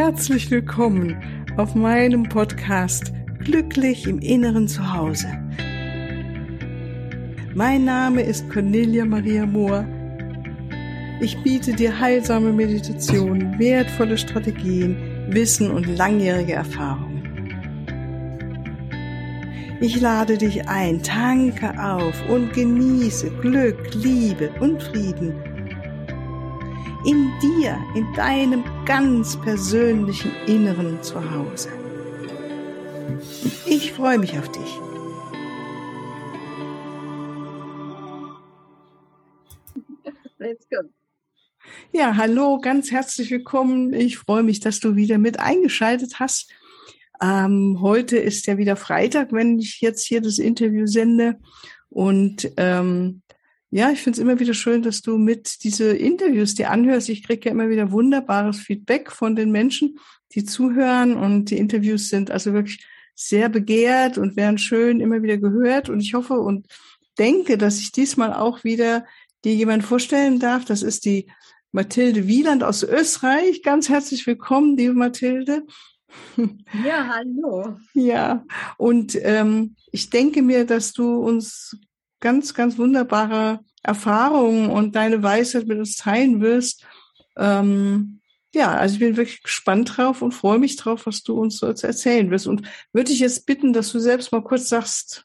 Herzlich willkommen auf meinem Podcast Glücklich im Inneren Zuhause. Mein Name ist Cornelia Maria Mohr. Ich biete dir heilsame Meditationen, wertvolle Strategien, Wissen und langjährige Erfahrungen. Ich lade dich ein, tanke auf und genieße Glück, Liebe und Frieden in dir, in deinem ganz persönlichen Inneren zu Hause. Ich freue mich auf dich. Let's go. Ja, hallo, ganz herzlich willkommen. Ich freue mich, dass du wieder mit eingeschaltet hast. Ähm, heute ist ja wieder Freitag, wenn ich jetzt hier das Interview sende. Und ähm, ja, ich finde es immer wieder schön, dass du mit diese Interviews dir anhörst. Ich kriege ja immer wieder wunderbares Feedback von den Menschen, die zuhören und die Interviews sind also wirklich sehr begehrt und werden schön immer wieder gehört. Und ich hoffe und denke, dass ich diesmal auch wieder dir jemand vorstellen darf. Das ist die Mathilde Wieland aus Österreich. Ganz herzlich willkommen, liebe Mathilde. Ja, hallo. Ja, und ähm, ich denke mir, dass du uns ganz, ganz wunderbare Erfahrungen und deine Weisheit mit uns teilen wirst. Ähm, ja, also ich bin wirklich gespannt drauf und freue mich drauf, was du uns so erzählen wirst. Und würde ich jetzt bitten, dass du selbst mal kurz sagst,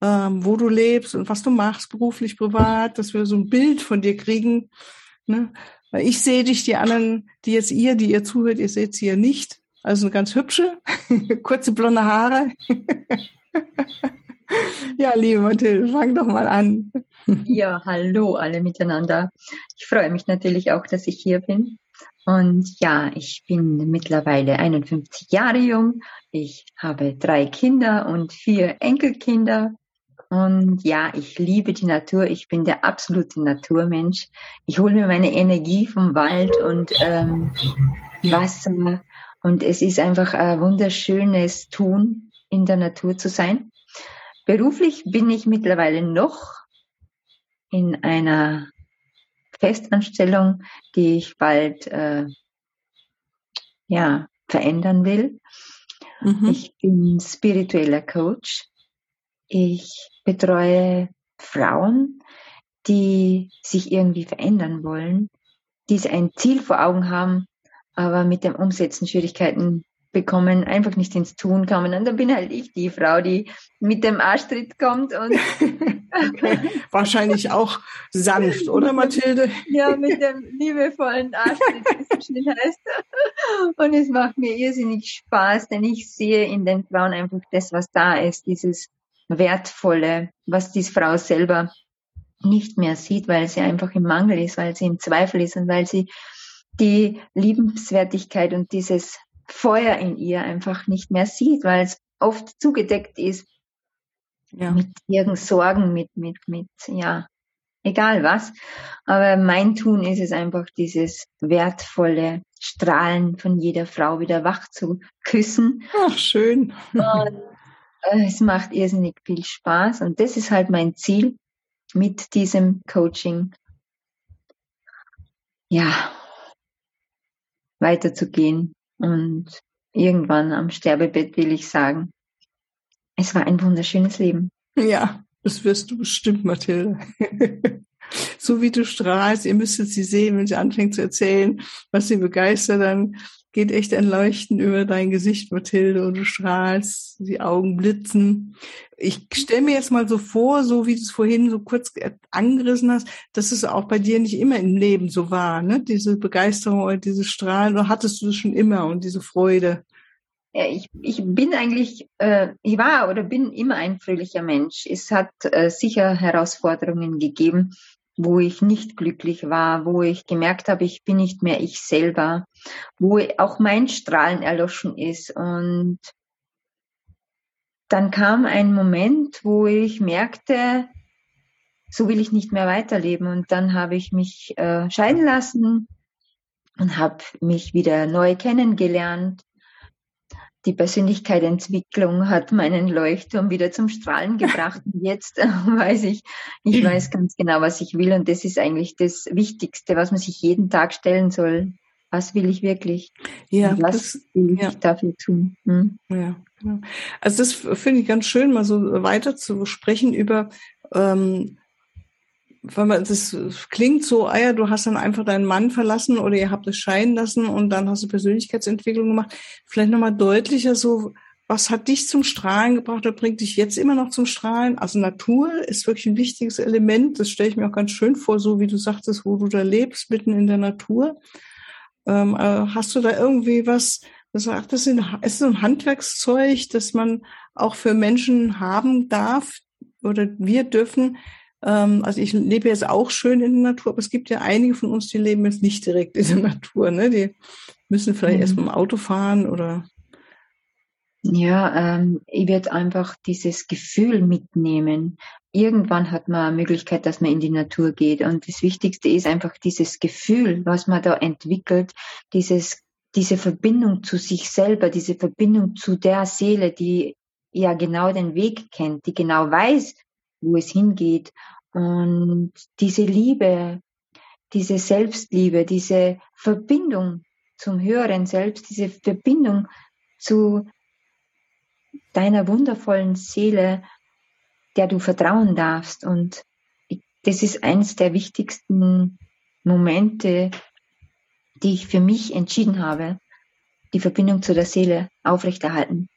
ähm, wo du lebst und was du machst, beruflich, privat, dass wir so ein Bild von dir kriegen. Ne? Weil ich sehe dich, die anderen, die jetzt ihr, die ihr zuhört, ihr seht sie ja nicht. Also eine ganz hübsche, kurze blonde Haare. Ja, liebe Mathilde, fang doch mal an. Ja, hallo alle miteinander. Ich freue mich natürlich auch, dass ich hier bin. Und ja, ich bin mittlerweile 51 Jahre jung. Ich habe drei Kinder und vier Enkelkinder. Und ja, ich liebe die Natur. Ich bin der absolute Naturmensch. Ich hole mir meine Energie vom Wald und ähm, Wasser. Und es ist einfach ein wunderschönes Tun, in der Natur zu sein. Beruflich bin ich mittlerweile noch in einer Festanstellung, die ich bald äh, ja verändern will. Mhm. Ich bin spiritueller Coach. Ich betreue Frauen, die sich irgendwie verändern wollen, die ein Ziel vor Augen haben, aber mit dem Umsetzen Schwierigkeiten bekommen, einfach nicht ins Tun kommen. Und dann bin halt ich die Frau, die mit dem Arschtritt kommt und wahrscheinlich auch sanft, oder Mathilde? ja, mit dem liebevollen Arschtritt, wie es so schön heißt. Und es macht mir irrsinnig Spaß, denn ich sehe in den Frauen einfach das, was da ist, dieses Wertvolle, was diese Frau selber nicht mehr sieht, weil sie einfach im Mangel ist, weil sie im Zweifel ist und weil sie die Liebenswertigkeit und dieses Feuer in ihr einfach nicht mehr sieht, weil es oft zugedeckt ist ja. mit irgend Sorgen, mit, mit, mit, ja, egal was. Aber mein Tun ist es einfach, dieses wertvolle Strahlen von jeder Frau wieder wach zu küssen. Ach, schön. Und äh, es macht irrsinnig viel Spaß und das ist halt mein Ziel mit diesem Coaching. Ja, weiterzugehen und irgendwann am Sterbebett will ich sagen, es war ein wunderschönes Leben. Ja, das wirst du bestimmt, Mathilde. so wie du strahlst, ihr müsstet sie sehen, wenn sie anfängt zu erzählen, was sie begeistert, dann geht echt ein Leuchten über dein Gesicht, Mathilde, und du strahlst, die Augen blitzen. Ich stelle mir jetzt mal so vor, so wie du es vorhin so kurz angerissen hast, dass es auch bei dir nicht immer im Leben so war, ne? Diese Begeisterung oder dieses Strahlen, oder hattest du das schon immer und diese Freude? Ja, ich, ich bin eigentlich, äh, ich war oder bin immer ein fröhlicher Mensch. Es hat äh, sicher Herausforderungen gegeben, wo ich nicht glücklich war, wo ich gemerkt habe, ich bin nicht mehr ich selber, wo auch mein Strahlen erloschen ist. Und dann kam ein Moment, wo ich merkte, so will ich nicht mehr weiterleben. Und dann habe ich mich äh, scheiden lassen und habe mich wieder neu kennengelernt die Persönlichkeitsentwicklung hat meinen Leuchtturm wieder zum Strahlen gebracht. Und jetzt weiß ich, ich weiß ganz genau, was ich will. Und das ist eigentlich das Wichtigste, was man sich jeden Tag stellen soll. Was will ich wirklich? Ja, Und was das, will ich ja. dafür tun? Hm? Ja, genau. Also das finde ich ganz schön, mal so weiter zu sprechen über, ähm, weil man das klingt so, ah ja, du hast dann einfach deinen Mann verlassen oder ihr habt es scheiden lassen und dann hast du Persönlichkeitsentwicklung gemacht. Vielleicht nochmal deutlicher so, was hat dich zum Strahlen gebracht oder bringt dich jetzt immer noch zum Strahlen? Also Natur ist wirklich ein wichtiges Element. Das stelle ich mir auch ganz schön vor, so wie du sagtest, wo du da lebst, mitten in der Natur. Ähm, äh, hast du da irgendwie was, das sagt, das ist so ein Handwerkszeug, das man auch für Menschen haben darf oder wir dürfen. Ähm, also ich lebe jetzt auch schön in der Natur, aber es gibt ja einige von uns, die leben jetzt nicht direkt in der Natur. Ne? Die müssen vielleicht mhm. erst mit dem Auto fahren oder ja, ähm, ich werde einfach dieses Gefühl mitnehmen. Irgendwann hat man eine Möglichkeit, dass man in die Natur geht. Und das Wichtigste ist einfach dieses Gefühl, was man da entwickelt, dieses, diese Verbindung zu sich selber, diese Verbindung zu der Seele, die ja genau den Weg kennt, die genau weiß, wo es hingeht. Und diese Liebe, diese Selbstliebe, diese Verbindung zum höheren Selbst, diese Verbindung zu deiner wundervollen Seele, der du vertrauen darfst. Und das ist eines der wichtigsten Momente, die ich für mich entschieden habe, die Verbindung zu der Seele aufrechterhalten,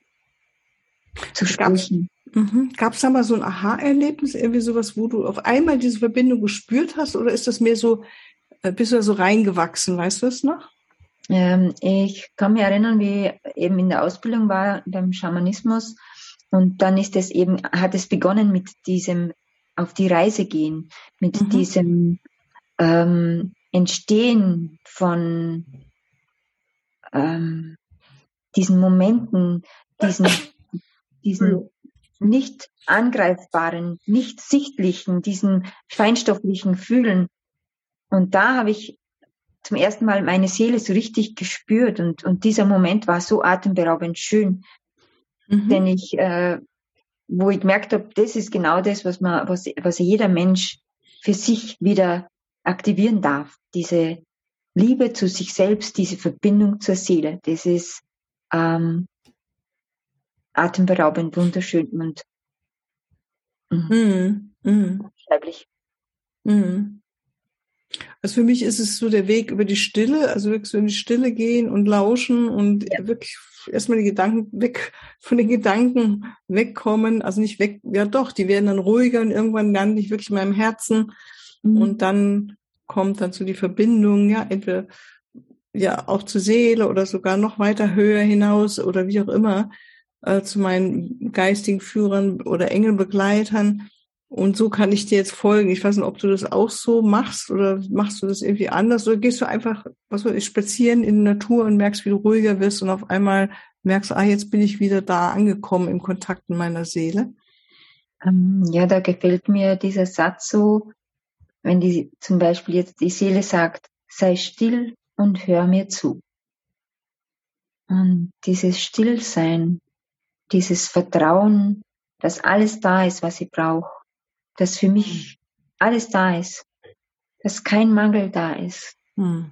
zu sprechen. Gab es mhm. da mal so ein Aha-Erlebnis, irgendwie sowas, wo du auf einmal diese Verbindung gespürt hast, oder ist das mehr so, äh, bist du da so reingewachsen, weißt du es noch? Ähm, ich kann mich erinnern, wie eben in der Ausbildung war beim Schamanismus und dann ist es eben, hat es begonnen mit diesem auf die Reise gehen, mit mhm. diesem ähm, Entstehen von ähm, diesen Momenten, diesen, diesen nicht angreifbaren, nicht sichtlichen, diesen feinstofflichen Fühlen. Und da habe ich zum ersten Mal meine Seele so richtig gespürt und, und dieser Moment war so atemberaubend schön, mhm. denn ich, äh, wo ich gemerkt habe, das ist genau das, was man, was, was jeder Mensch für sich wieder aktivieren darf. Diese Liebe zu sich selbst, diese Verbindung zur Seele, das ist ähm, atemberaubend, wunderschön und mhm. Mhm. unbeschreiblich. Mhm. Also für mich ist es so der Weg über die Stille, also wirklich so in die Stille gehen und lauschen und ja. wirklich erstmal die Gedanken weg, von den Gedanken wegkommen, also nicht weg, ja doch, die werden dann ruhiger und irgendwann lande ich wirklich in meinem Herzen mhm. und dann kommt dann so die Verbindung, ja, entweder ja auch zur Seele oder sogar noch weiter höher hinaus oder wie auch immer äh, zu meinen geistigen Führern oder Engelbegleitern und so kann ich dir jetzt folgen. Ich weiß nicht, ob du das auch so machst oder machst du das irgendwie anders oder gehst du einfach, was weiß ich, spazieren in der Natur und merkst, wie du ruhiger wirst und auf einmal merkst, ah, jetzt bin ich wieder da angekommen im Kontakt mit meiner Seele. Ähm, ja, da gefällt mir dieser Satz so, wenn die zum Beispiel jetzt die Seele sagt, sei still und hör mir zu. Und dieses Stillsein, dieses Vertrauen, dass alles da ist, was ich brauche dass für mich alles da ist, dass kein Mangel da ist. Hm.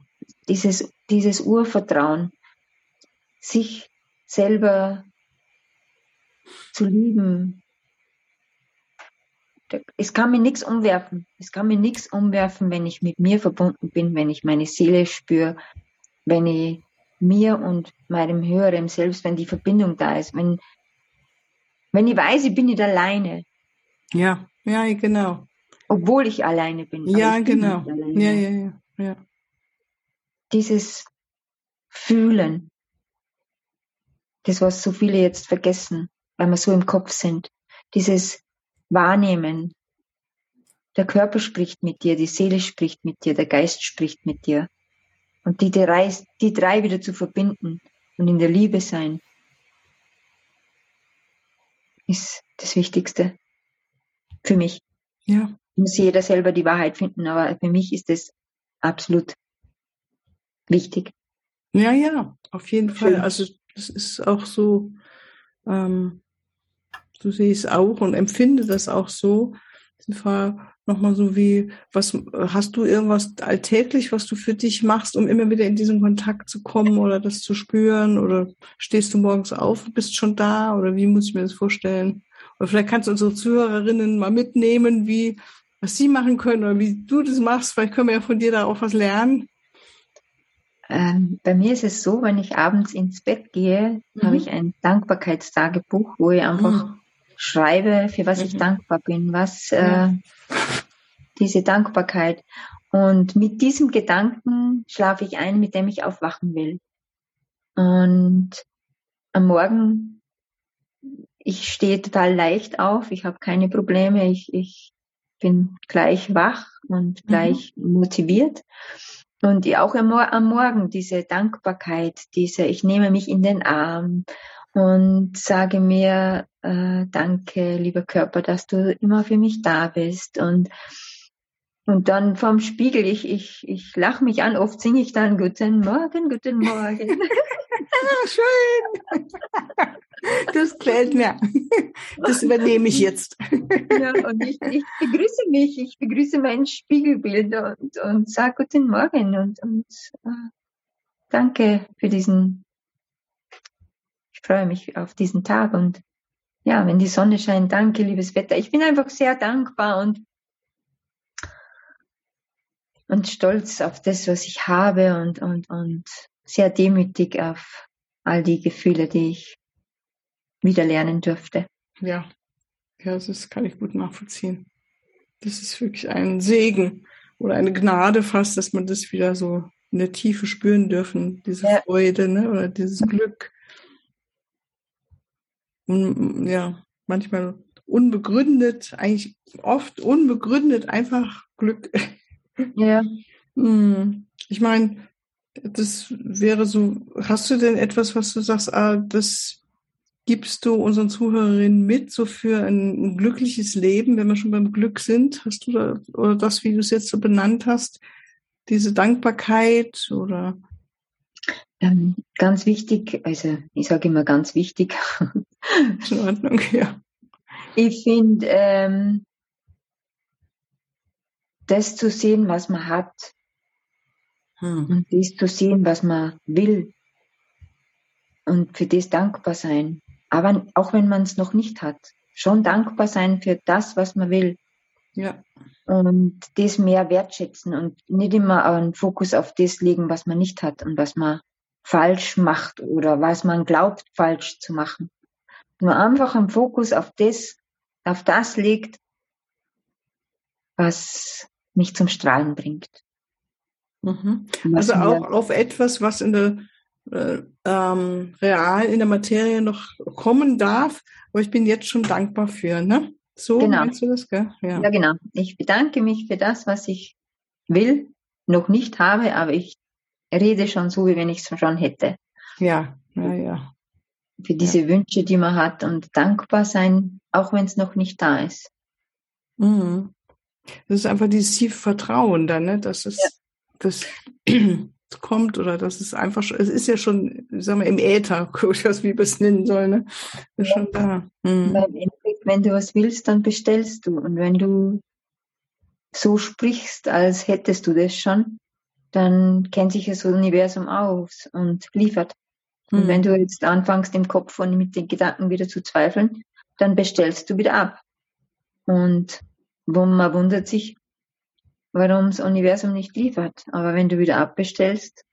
Dieses, dieses Urvertrauen, sich selber zu lieben. Es kann mir nichts umwerfen. Es kann mir nichts umwerfen, wenn ich mit mir verbunden bin, wenn ich meine Seele spüre, wenn ich mir und meinem höheren Selbst, wenn die Verbindung da ist, wenn, wenn ich weiß, ich bin nicht alleine. Ja. Ja, genau. Obwohl ich alleine bin. Ja, genau. Bin ja, ja, ja, ja. Dieses Fühlen, das, was so viele jetzt vergessen, weil wir so im Kopf sind. Dieses Wahrnehmen. Der Körper spricht mit dir, die Seele spricht mit dir, der Geist spricht mit dir. Und die drei, die drei wieder zu verbinden und in der Liebe sein, ist das Wichtigste für mich. Ja. Muss jeder selber die Wahrheit finden, aber für mich ist es absolut wichtig. Ja, ja, auf jeden Schön. Fall. Also das ist auch so, ähm, ich es auch und empfinde das auch so. Nochmal so wie, was hast du irgendwas alltäglich, was du für dich machst, um immer wieder in diesen Kontakt zu kommen oder das zu spüren? Oder stehst du morgens auf und bist schon da? Oder wie muss ich mir das vorstellen? Oder vielleicht kannst du unsere Zuhörerinnen mal mitnehmen, wie, was sie machen können oder wie du das machst. Vielleicht können wir ja von dir da auch was lernen. Ähm, bei mir ist es so, wenn ich abends ins Bett gehe, mhm. habe ich ein Dankbarkeitstagebuch, wo ich einfach mhm. Schreibe, für was mhm. ich dankbar bin, was äh, diese Dankbarkeit. Und mit diesem Gedanken schlafe ich ein, mit dem ich aufwachen will. Und am Morgen, ich stehe total leicht auf, ich habe keine Probleme, ich, ich bin gleich wach und mhm. gleich motiviert. Und auch am, Morgen diese Dankbarkeit, diese, ich nehme mich in den Arm und sage mir, äh, danke, lieber Körper, dass du immer für mich da bist. Und, und dann vom Spiegel, ich, ich, ich lache mich an, oft singe ich dann Guten Morgen, guten Morgen. ah, schön. Das gefällt mir. Das übernehme ich jetzt. Ja, und ich, ich begrüße mich, ich begrüße mein Spiegelbild und, und sage Guten Morgen und, und uh, danke für diesen, ich freue mich auf diesen Tag und ja, wenn die Sonne scheint, danke, liebes Wetter. Ich bin einfach sehr dankbar und, und stolz auf das, was ich habe und, und, und sehr demütig auf all die Gefühle, die ich wieder lernen dürfte. Ja, ja, das kann ich gut nachvollziehen. Das ist wirklich ein Segen oder eine Gnade fast, dass man das wieder so in der Tiefe spüren dürfen, diese ja. Freude ne? oder dieses Glück. Ja, manchmal unbegründet, eigentlich oft unbegründet einfach Glück. Ja. Hm. Ich meine, das wäre so, hast du denn etwas, was du sagst, ah, das gibst du unseren Zuhörerinnen mit, so für ein, ein, glückliches Leben, wenn wir schon beim Glück sind? Hast du da, oder das, wie du es jetzt so benannt hast, diese Dankbarkeit oder? Ähm, ganz wichtig, also ich sage immer ganz wichtig. In Ordnung, ja. Ich finde, ähm, das zu sehen, was man hat, hm. und das zu sehen, was man will, und für das dankbar sein. Aber auch wenn man es noch nicht hat, schon dankbar sein für das, was man will. Ja. Und das mehr wertschätzen und nicht immer einen Fokus auf das legen, was man nicht hat und was man falsch macht oder was man glaubt, falsch zu machen. Nur einfach einen Fokus auf das, auf das legt, was mich zum Strahlen bringt. Mhm. Also auch auf etwas, was in der äh, ähm, real in der Materie noch kommen darf, aber ich bin jetzt schon dankbar für, ne? So genau. meinst du das, gell? Ja. ja, genau. Ich bedanke mich für das, was ich will, noch nicht habe, aber ich rede schon so, wie wenn ich es schon hätte. Ja, ja, ja. Für diese ja. Wünsche, die man hat und dankbar sein, auch wenn es noch nicht da ist. Mhm. Das ist einfach dieses tiefe Vertrauen dann, ne? dass es, ja. das kommt oder das ist einfach schon, es ist ja schon, sagen wir, im Äther, wie wir es nennen sollen, ne? Ist schon da. Hm. Wenn du was willst, dann bestellst du. Und wenn du so sprichst, als hättest du das schon, dann kennt sich das Universum aus und liefert. Und hm. wenn du jetzt anfängst, im Kopf und mit den Gedanken wieder zu zweifeln, dann bestellst du wieder ab. Und wo man wundert sich, warum das Universum nicht liefert. Aber wenn du wieder abbestellst.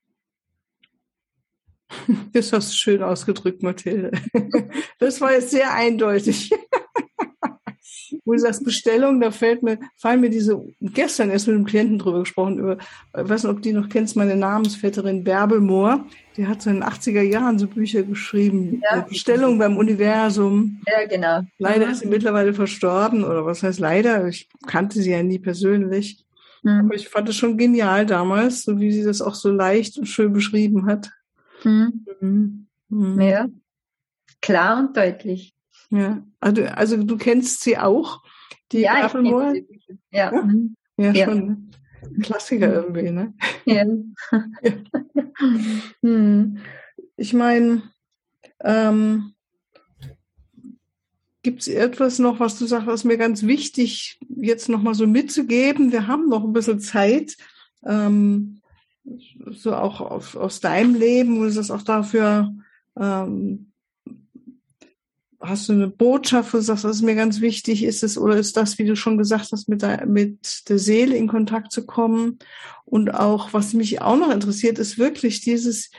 Das hast du schön ausgedrückt, Mathilde. Das war jetzt sehr eindeutig. Wo du sagst Bestellung, da fällt mir, fallen mir diese, gestern erst mit einem Klienten drüber gesprochen, über, ich weiß nicht, ob die noch kennst, meine Namensvetterin Bärbel Mohr. Die hat so in den 80er Jahren so Bücher geschrieben. Ja. Bestellung beim Universum. Ja, genau. Leider ist sie mittlerweile verstorben, oder was heißt leider? Ich kannte sie ja nie persönlich. Mhm. Aber ich fand es schon genial damals, so wie sie das auch so leicht und schön beschrieben hat. Mhm. Mhm. mhm. Ja, klar und deutlich. Ja, also, also du kennst sie auch, die ja, ich sie. Ja. Ja? Mhm. ja, ja, schon. Klassiker mhm. irgendwie, ne? Ja. ja. Ich meine, ähm, Gibt es etwas noch, was du sagst, was mir ganz wichtig jetzt nochmal so mitzugeben? Wir haben noch ein bisschen Zeit, ähm, so auch auf, aus deinem Leben, wo du das auch dafür, ähm, hast du eine Botschaft, wo du sagst, das ist mir ganz wichtig, ist es, oder ist das, wie du schon gesagt hast, mit der, mit der Seele in Kontakt zu kommen? Und auch, was mich auch noch interessiert, ist wirklich dieses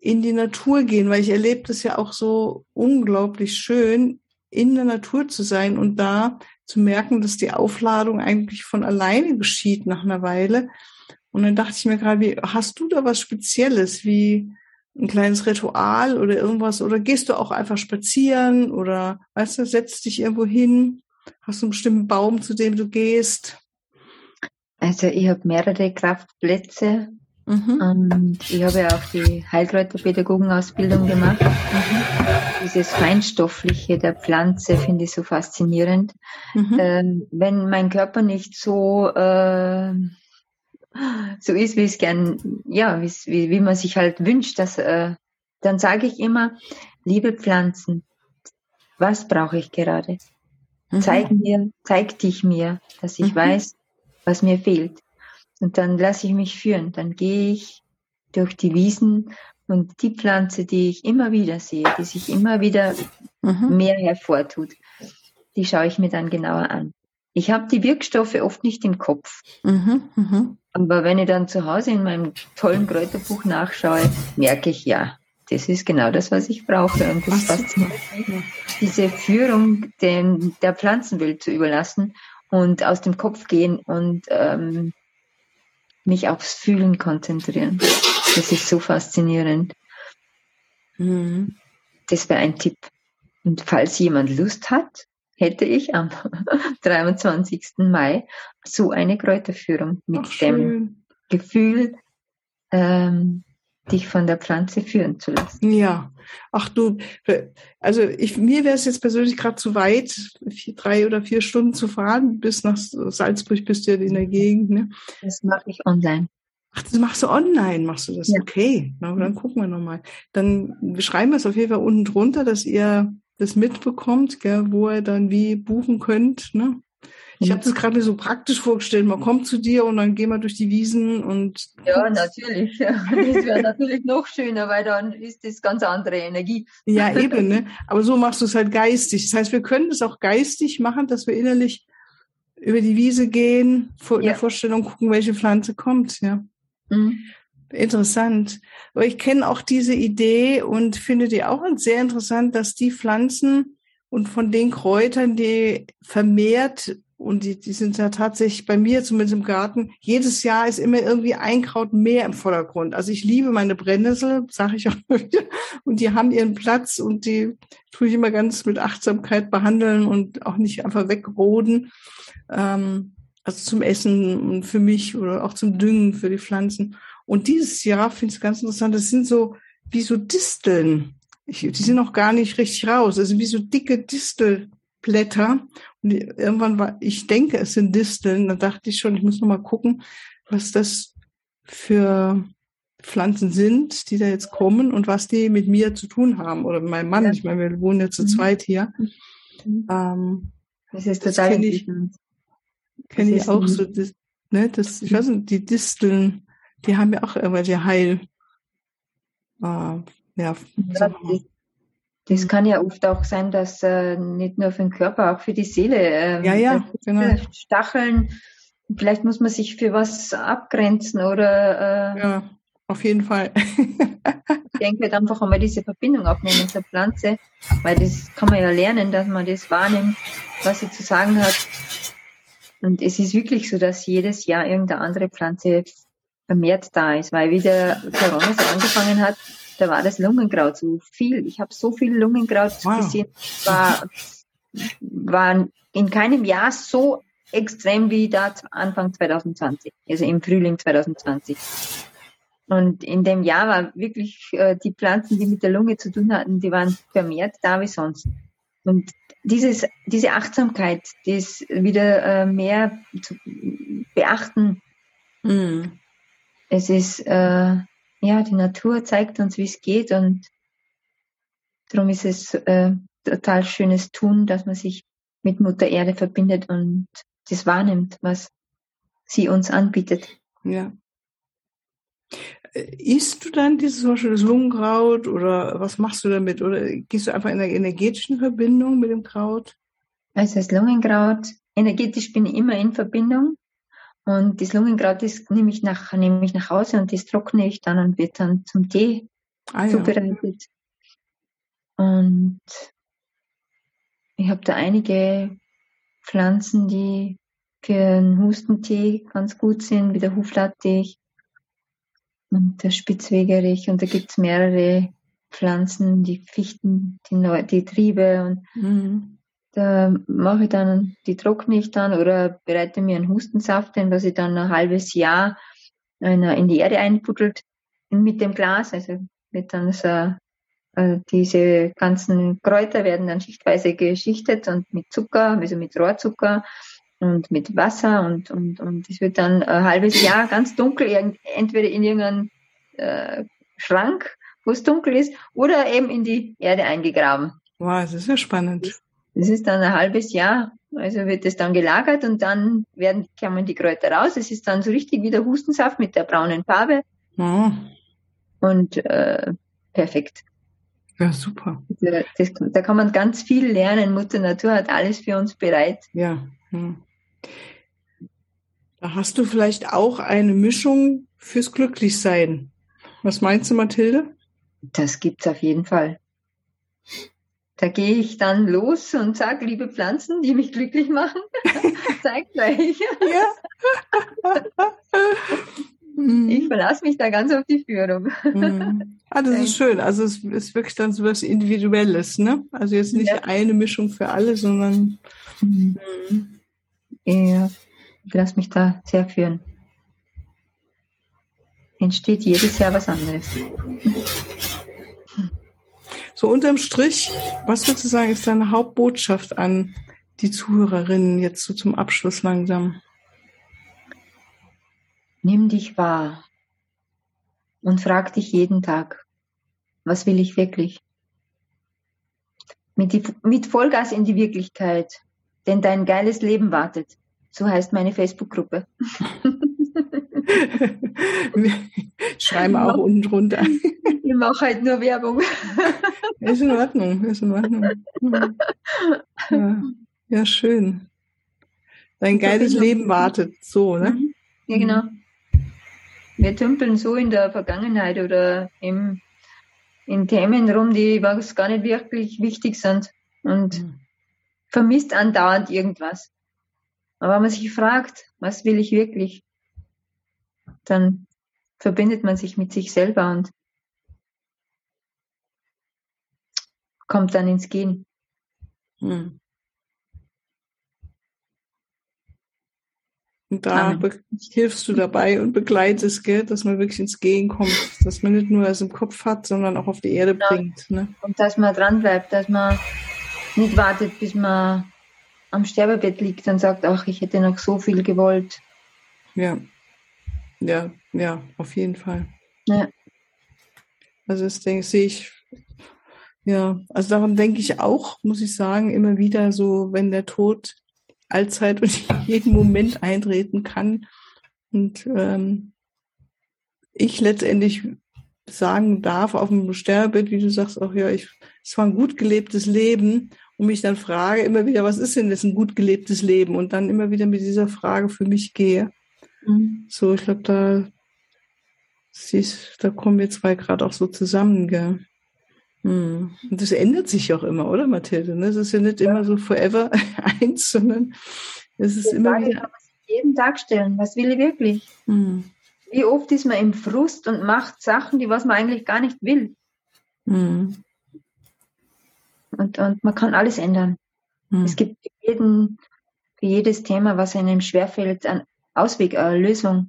in die Natur gehen, weil ich erlebe das ja auch so unglaublich schön, in der Natur zu sein und da zu merken, dass die Aufladung eigentlich von alleine geschieht nach einer Weile. Und dann dachte ich mir gerade, wie, hast du da was Spezielles, wie ein kleines Ritual oder irgendwas? Oder gehst du auch einfach spazieren oder, weißt du, setzt dich irgendwo hin? Hast du einen bestimmten Baum, zu dem du gehst? Also ich habe mehrere Kraftplätze Mhm. Und ich habe ja auch die Heilkräuterpädagogenausbildung gemacht. Mhm. Dieses Feinstoffliche der Pflanze finde ich so faszinierend. Mhm. Ähm, wenn mein Körper nicht so äh, so ist, wie es gern, ja, wie, wie man sich halt wünscht, dass, äh, dann sage ich immer, liebe Pflanzen, was brauche ich gerade? Mhm. Zeig mir, zeig dich mir, dass ich mhm. weiß, was mir fehlt. Und dann lasse ich mich führen. Dann gehe ich durch die Wiesen und die Pflanze, die ich immer wieder sehe, die sich immer wieder mhm. mehr hervortut, die schaue ich mir dann genauer an. Ich habe die Wirkstoffe oft nicht im Kopf. Mhm, mh. Aber wenn ich dann zu Hause in meinem tollen Kräuterbuch nachschaue, merke ich ja, das ist genau das, was ich brauche. Und das mich, diese Führung den, der Pflanzenwelt zu überlassen und aus dem Kopf gehen und ähm, mich aufs Fühlen konzentrieren. Das ist so faszinierend. Mhm. Das wäre ein Tipp. Und falls jemand Lust hat, hätte ich am 23. Mai so eine Kräuterführung mit Ach, dem Gefühl, ähm, dich von der Pflanze führen zu lassen. Ja, ach du, also ich, mir wäre es jetzt persönlich gerade zu weit, vier, drei oder vier Stunden zu fahren, bis nach Salzburg bist du ja in der Gegend. Ne? Das mache ich online. Ach, das machst du online, machst du das? Ja. Okay, na, dann gucken wir nochmal. Dann schreiben wir es auf jeden Fall unten drunter, dass ihr das mitbekommt, gell, wo ihr dann wie buchen könnt. Ne? Ich habe das gerade so praktisch vorgestellt. Man kommt zu dir und dann gehen wir durch die Wiesen und. Ja, natürlich. Das wäre natürlich noch schöner, weil dann ist das ganz andere Energie. Ja, eben, ne? Aber so machst du es halt geistig. Das heißt, wir können es auch geistig machen, dass wir innerlich über die Wiese gehen, vor, ja. der Vorstellung gucken, welche Pflanze kommt, ja. Mhm. Interessant. Aber ich kenne auch diese Idee und finde die auch sehr interessant, dass die Pflanzen und von den Kräutern, die vermehrt und die, die sind ja tatsächlich bei mir, zumindest im Garten, jedes Jahr ist immer irgendwie ein Kraut mehr im Vordergrund. Also ich liebe meine Brennnessel, sage ich auch wieder. Und die haben ihren Platz und die tue ich immer ganz mit Achtsamkeit behandeln und auch nicht einfach wegroden. Ähm, also zum Essen und für mich oder auch zum Düngen für die Pflanzen. Und dieses Jahr finde ich es ganz interessant, das sind so wie so Disteln. Ich, die sind noch gar nicht richtig raus. Also wie so dicke Distel. Blätter. Und irgendwann war, ich denke, es sind Disteln. Da dachte ich schon, ich muss noch mal gucken, was das für Pflanzen sind, die da jetzt kommen und was die mit mir zu tun haben oder mit meinem Mann. Ja. Ich meine, wir wohnen ja zu mhm. zweit hier. Mhm. Ähm, das ist total kenne ich, kenn ich auch so. Das, ne, das, ich weiß nicht, die Disteln, die haben ja auch irgendwelche Heil. Äh, ja, ja das kann ja oft auch sein, dass äh, nicht nur für den Körper, auch für die Seele. Äh, ja, ja, genau. Stacheln. Vielleicht muss man sich für was abgrenzen oder. Äh, ja, auf jeden Fall. ich denke halt einfach einmal diese Verbindung aufnehmen zur Pflanze, weil das kann man ja lernen, dass man das wahrnimmt, was sie zu sagen hat. Und es ist wirklich so, dass jedes Jahr irgendeine andere Pflanze vermehrt da ist, weil wie der Corona so angefangen hat, da war das Lungenkraut so viel. Ich habe so viel Lungenkraut wow. gesehen. War, war in keinem Jahr so extrem wie da Anfang 2020, also im Frühling 2020. Und in dem Jahr war wirklich äh, die Pflanzen, die mit der Lunge zu tun hatten, die waren vermehrt da wie sonst. Und dieses, diese Achtsamkeit, das wieder äh, mehr zu beachten. Mm. Es ist äh, ja, die Natur zeigt uns, wie es geht und darum ist es äh, total schönes Tun, dass man sich mit Mutter Erde verbindet und das wahrnimmt, was sie uns anbietet. Ja. Äh, isst du dann dieses zum Beispiel das Lungenkraut oder was machst du damit? Oder gehst du einfach in einer energetischen Verbindung mit dem Kraut? Also das Lungenkraut, energetisch bin ich immer in Verbindung. Und das Lungenkraut, das nehme ich nach, nehme ich nach Hause und das trockne ich dann und wird dann zum Tee ah, zubereitet. Ja. Und ich habe da einige Pflanzen, die für einen Hustentee ganz gut sind, wie der Huflattich und der Spitzwegerich. Und da gibt's mehrere Pflanzen, die Fichten, die, Neu die Triebe. Und mhm. Da mache ich dann, die trockne ich dann oder bereite mir einen Hustensaft ein, was ich dann ein halbes Jahr in die Erde einbuddelt mit dem Glas. Also wird dann so äh, diese ganzen Kräuter werden dann schichtweise geschichtet und mit Zucker, also mit Rohrzucker und mit Wasser und, und, und es wird dann ein halbes Jahr ganz dunkel, entweder in irgendeinem äh, Schrank, wo es dunkel ist, oder eben in die Erde eingegraben. Wow, das ist ja spannend. Das ist dann ein halbes Jahr, also wird es dann gelagert und dann werden, kommen die Kräuter raus. Es ist dann so richtig wie der Hustensaft mit der braunen Farbe. Oh. Und äh, perfekt. Ja, super. Das, da kann man ganz viel lernen. Mutter Natur hat alles für uns bereit. Ja. Hm. Da hast du vielleicht auch eine Mischung fürs Glücklichsein. Was meinst du, Mathilde? Das gibt's auf jeden Fall. Da gehe ich dann los und sage, liebe Pflanzen, die mich glücklich machen, zeigt euch. Ich verlasse mich da ganz auf die Führung. Mhm. Ah, das ist schön. Also es ist wirklich dann so was Individuelles, ne? Also jetzt nicht ja. eine Mischung für alle, sondern. Mhm. Ja, ich lasse mich da sehr führen. Entsteht jedes Jahr was anderes. So unterm Strich, was würdest du sagen, ist deine Hauptbotschaft an die Zuhörerinnen jetzt so zum Abschluss langsam? Nimm dich wahr und frag dich jeden Tag, was will ich wirklich? Mit, die, mit Vollgas in die Wirklichkeit, denn dein geiles Leben wartet. So heißt meine Facebook-Gruppe. Schreiben auch unten drunter. Ich mache halt nur Werbung. Ist in Ordnung, ist in Ordnung. Ja, ja schön. Dein geiles Leben wartet, so, ne? Mhm. Ja, genau. Wir tümpeln so in der Vergangenheit oder im, in Themen rum, die was gar nicht wirklich wichtig sind und mhm. vermisst andauernd irgendwas. Aber wenn man sich fragt, was will ich wirklich, dann verbindet man sich mit sich selber und kommt dann ins Gehen. Hm. Und da hilfst du dabei und begleitest, gell, dass man wirklich ins Gehen kommt, dass man nicht nur es im Kopf hat, sondern auch auf die Erde genau. bringt. Ne? Und dass man dran bleibt, dass man nicht wartet, bis man am Sterbebett liegt und sagt, ach, ich hätte noch so viel gewollt. Ja, ja, ja, auf jeden Fall. Ja. Also das denke, sehe ich, ja, also daran denke ich auch, muss ich sagen, immer wieder so, wenn der Tod allzeit und jeden Moment eintreten kann und ähm, ich letztendlich sagen darf auf dem Sterbebett, wie du sagst, auch ja, ich, es war ein gut gelebtes Leben und mich dann frage immer wieder, was ist denn das ein gut gelebtes Leben? Und dann immer wieder mit dieser Frage für mich gehe. Mhm. So, ich glaube, da siehst, da kommen wir zwei gerade auch so zusammen, gell? Hm. Und das ändert sich auch immer, oder Mathilde? Ne? Es ist ja nicht immer so forever eins, sondern es ist immer Frage wieder. Kann man sich jeden Tag stellen. Was will ich wirklich? Hm. Wie oft ist man im Frust und macht Sachen, die was man eigentlich gar nicht will? Hm. Und, und man kann alles ändern. Es gibt für, jeden, für jedes Thema, was einem schwerfällt, einen Ausweg, eine Lösung.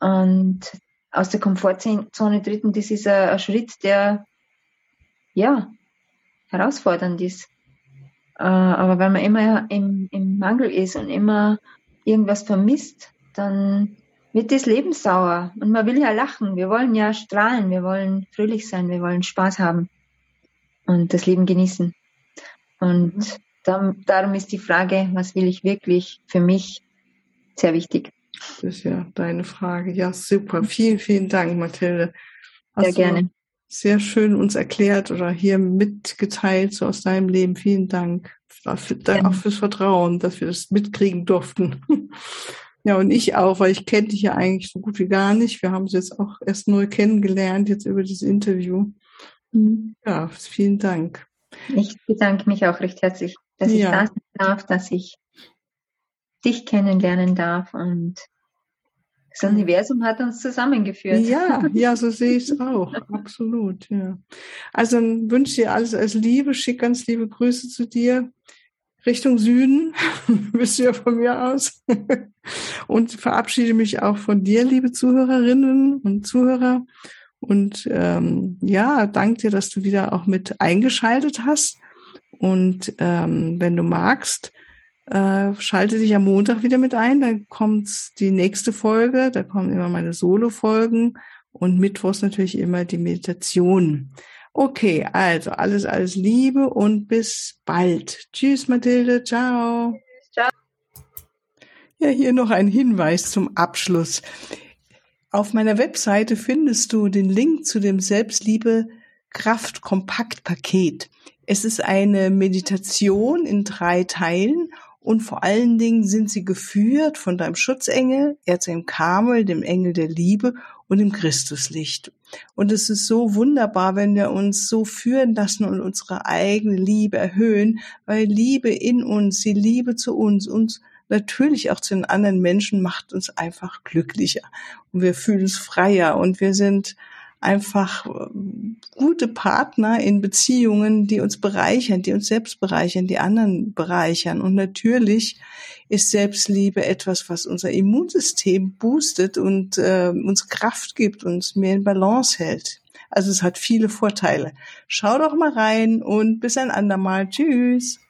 Und aus der Komfortzone treten, das ist ein, ein Schritt, der ja herausfordernd ist. Äh, aber wenn man immer im, im Mangel ist und immer irgendwas vermisst, dann wird das Leben sauer. Und man will ja lachen. Wir wollen ja strahlen. Wir wollen fröhlich sein. Wir wollen Spaß haben. und das Leben genießen. Und mhm. darum ist die Frage, was will ich wirklich für mich sehr wichtig. Das ist ja deine Frage. Ja, super. Vielen, vielen Dank, Mathilde. Hast sehr gerne. Sehr schön uns erklärt oder hier mitgeteilt so aus deinem Leben. Vielen Dank. Ja. Auch fürs Vertrauen, dass wir das mitkriegen durften. Ja, und ich auch, weil ich kenne dich ja eigentlich so gut wie gar nicht. Wir haben es jetzt auch erst neu kennengelernt, jetzt über das Interview. Mhm. Ja, vielen Dank. Ich bedanke mich auch recht herzlich, dass ich ja. da sein darf, dass ich dich kennenlernen darf und das Universum hat uns zusammengeführt. Ja, ja, so sehe ich es auch. Absolut, ja. Also dann wünsche ich dir alles als Liebe, schick ganz liebe Grüße zu dir. Richtung Süden, bist du ja von mir aus. und verabschiede mich auch von dir, liebe Zuhörerinnen und Zuhörer. Und ähm, ja, danke dir, dass du wieder auch mit eingeschaltet hast. Und ähm, wenn du magst, äh, schalte dich am Montag wieder mit ein. Dann kommt die nächste Folge. Da kommen immer meine Solo-Folgen und mittwochs natürlich immer die Meditation. Okay, also alles, alles Liebe und bis bald. Tschüss, Mathilde. Ciao. Ciao. Ja, hier noch ein Hinweis zum Abschluss. Auf meiner Webseite findest du den Link zu dem Selbstliebe Kraft Kompakt Paket. Es ist eine Meditation in drei Teilen und vor allen Dingen sind sie geführt von deinem Schutzengel, Erzengel Kamel, dem Engel der Liebe und dem Christuslicht. Und es ist so wunderbar, wenn wir uns so führen lassen und unsere eigene Liebe erhöhen, weil Liebe in uns, die Liebe zu uns, uns natürlich auch zu den anderen Menschen macht uns einfach glücklicher und wir fühlen uns freier und wir sind einfach äh, gute Partner in Beziehungen, die uns bereichern, die uns selbst bereichern, die anderen bereichern. Und natürlich ist Selbstliebe etwas, was unser Immunsystem boostet und äh, uns Kraft gibt, uns mehr in Balance hält. Also es hat viele Vorteile. Schau doch mal rein und bis ein andermal. Tschüss.